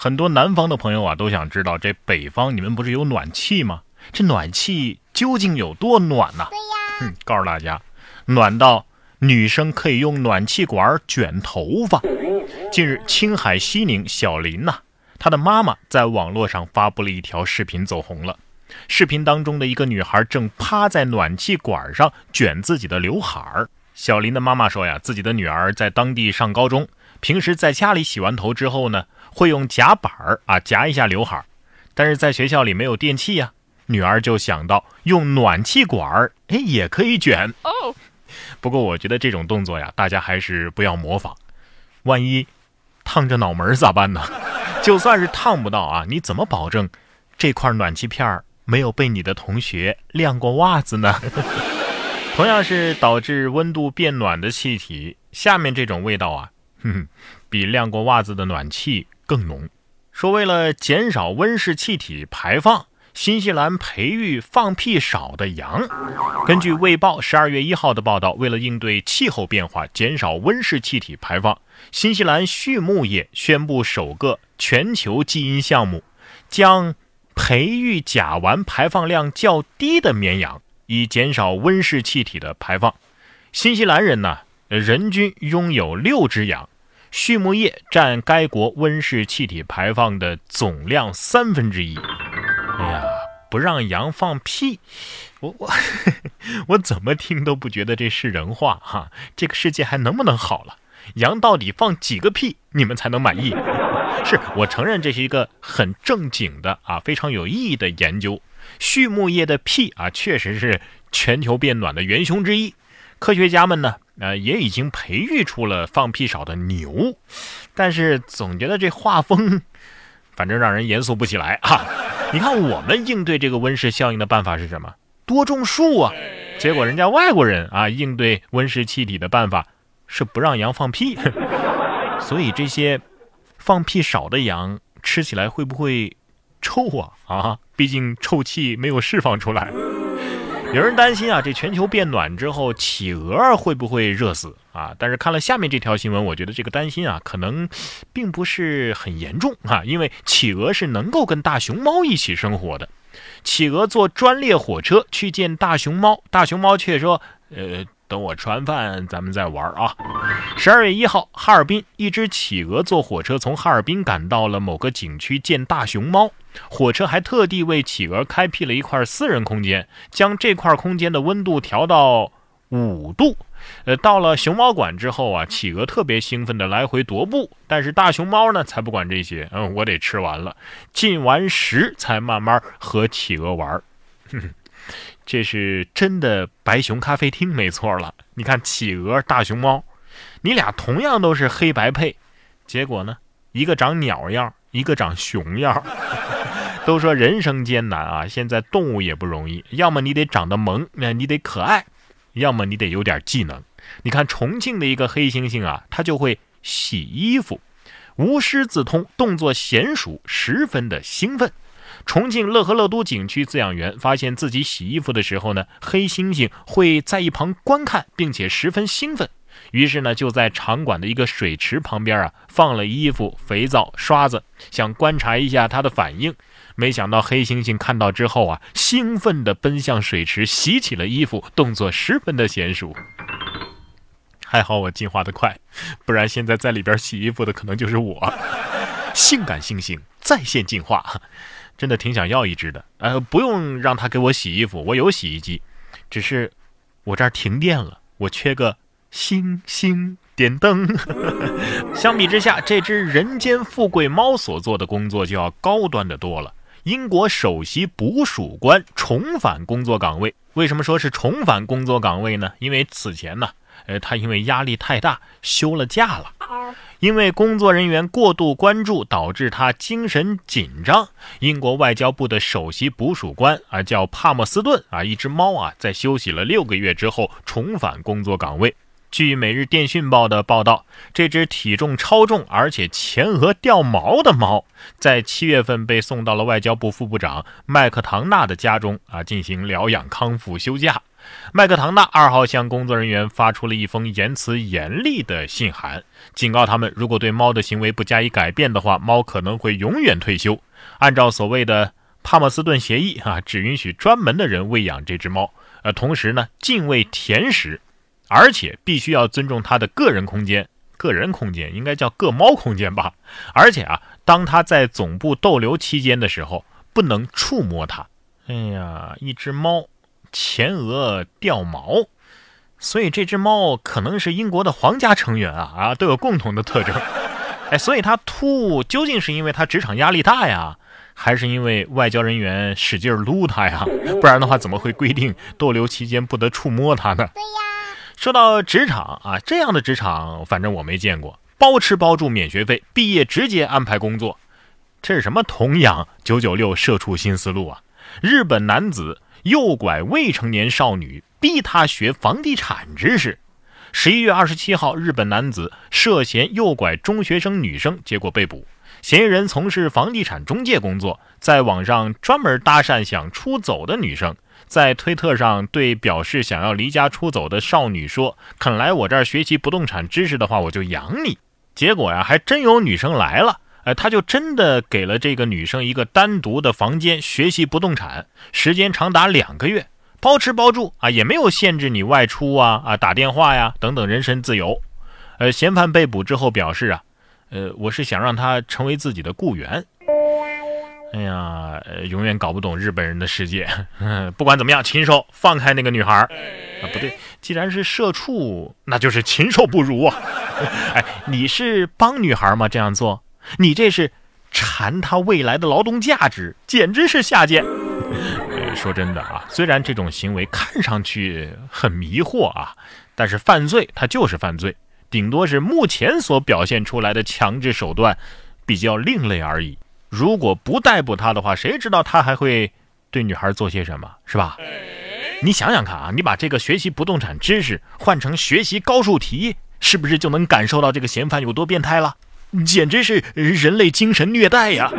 很多南方的朋友啊，都想知道这北方你们不是有暖气吗？这暖气究竟有多暖呢？对呀，嗯，告诉大家，暖到女生可以用暖气管卷头发。近日，青海西宁小林呐，她的妈妈在网络上发布了一条视频，走红了。视频当中的一个女孩正趴在暖气管上卷自己的刘海儿。小林的妈妈说呀，自己的女儿在当地上高中，平时在家里洗完头之后呢。会用夹板儿啊夹一下刘海，但是在学校里没有电器呀，女儿就想到用暖气管儿，哎 也可以卷哦。不过我觉得这种动作呀，大家还是不要模仿，万一烫着脑门咋办呢？就算是烫不到啊，你怎么保证这块暖气片没有被你的同学晾过袜子呢？同样是导致温度变暖的气体，下面这种味道啊，哼哼，比晾过袜子的暖气。更浓。说为了减少温室气体排放，新西兰培育放屁少的羊。根据《卫报》十二月一号的报道，为了应对气候变化，减少温室气体排放，新西兰畜牧业宣布首个全球基因项目，将培育甲烷排放量较低的绵羊，以减少温室气体的排放。新西兰人呢，人均拥有六只羊。畜牧业占该国温室气体排放的总量三分之一。哎呀，不让羊放屁，我我 我怎么听都不觉得这是人话哈！这个世界还能不能好了？羊到底放几个屁你们才能满意？是我承认这是一个很正经的啊，非常有意义的研究。畜牧业的屁啊，确实是全球变暖的元凶之一。科学家们呢？呃，也已经培育出了放屁少的牛，但是总觉得这画风，反正让人严肃不起来啊。你看，我们应对这个温室效应的办法是什么？多种树啊。结果人家外国人啊，应对温室气体的办法是不让羊放屁。所以这些放屁少的羊吃起来会不会臭啊？啊，毕竟臭气没有释放出来。有人担心啊，这全球变暖之后，企鹅会不会热死啊？但是看了下面这条新闻，我觉得这个担心啊，可能并不是很严重啊，因为企鹅是能够跟大熊猫一起生活的。企鹅坐专列火车去见大熊猫，大熊猫却说：“呃。”等我吃完饭，咱们再玩啊！十二月一号，哈尔滨一只企鹅坐火车从哈尔滨赶到了某个景区见大熊猫，火车还特地为企鹅开辟了一块私人空间，将这块空间的温度调到五度。呃，到了熊猫馆之后啊，企鹅特别兴奋地来回踱步，但是大熊猫呢才不管这些，嗯，我得吃完了，进完食才慢慢和企鹅玩。哼哼。这是真的白熊咖啡厅，没错了。你看，企鹅、大熊猫，你俩同样都是黑白配，结果呢，一个长鸟样，一个长熊样。都说人生艰难啊，现在动物也不容易，要么你得长得萌，那你得可爱，要么你得有点技能。你看重庆的一个黑猩猩啊，它就会洗衣服，无师自通，动作娴熟，十分的兴奋。重庆乐和乐都景区饲养员发现自己洗衣服的时候呢，黑猩猩会在一旁观看，并且十分兴奋。于是呢，就在场馆的一个水池旁边啊，放了衣服、肥皂、刷子，想观察一下它的反应。没想到黑猩猩看到之后啊，兴奋地奔向水池洗起了衣服，动作十分的娴熟。还好我进化的快，不然现在在里边洗衣服的可能就是我。性感猩猩在线进化。真的挺想要一只的，呃，不用让他给我洗衣服，我有洗衣机，只是我这儿停电了，我缺个星星点灯。相比之下，这只人间富贵猫所做的工作就要高端的多了。英国首席捕鼠官重返工作岗位，为什么说是重返工作岗位呢？因为此前呢，呃，他因为压力太大休了假了。因为工作人员过度关注，导致他精神紧张。英国外交部的首席捕鼠官啊，叫帕默斯顿啊，一只猫啊，在休息了六个月之后重返工作岗位。据《每日电讯报》的报道，这只体重超重而且前额掉毛的猫，在七月份被送到了外交部副部长麦克唐纳的家中啊，进行疗养康复休假。麦克唐纳二号向工作人员发出了一封言辞严厉的信函，警告他们，如果对猫的行为不加以改变的话，猫可能会永远退休。按照所谓的帕默斯顿协议啊，只允许专门的人喂养这只猫，呃，同时呢，禁喂甜食。而且必须要尊重他的个人空间，个人空间应该叫个猫空间吧。而且啊，当他在总部逗留期间的时候，不能触摸它。哎呀，一只猫前额掉毛，所以这只猫可能是英国的皇家成员啊啊，都有共同的特征。哎，所以它秃究竟是因为它职场压力大呀，还是因为外交人员使劲撸它呀？不然的话，怎么会规定逗留期间不得触摸它呢？对呀。说到职场啊，这样的职场反正我没见过，包吃包住免学费，毕业直接安排工作，这是什么童养九九六社畜新思路啊？日本男子诱拐未成年少女，逼她学房地产知识。十一月二十七号，日本男子涉嫌诱拐中学生女生，结果被捕。嫌疑人从事房地产中介工作，在网上专门搭讪想出走的女生。在推特上对表示想要离家出走的少女说：“肯来我这儿学习不动产知识的话，我就养你。”结果呀，还真有女生来了，哎，他就真的给了这个女生一个单独的房间学习不动产，时间长达两个月，包吃包住啊，也没有限制你外出啊啊打电话呀等等人身自由。呃，嫌犯被捕之后表示啊，呃，我是想让他成为自己的雇员。哎呀，永远搞不懂日本人的世界。不管怎么样，禽兽放开那个女孩啊！不对，既然是社畜，那就是禽兽不如啊！哎，你是帮女孩吗？这样做，你这是馋她未来的劳动价值，简直是下贱。说真的啊，虽然这种行为看上去很迷惑啊，但是犯罪它就是犯罪，顶多是目前所表现出来的强制手段比较另类而已。如果不逮捕他的话，谁知道他还会对女孩做些什么，是吧？你想想看啊，你把这个学习不动产知识换成学习高数题，是不是就能感受到这个嫌犯有多变态了？简直是人类精神虐待呀！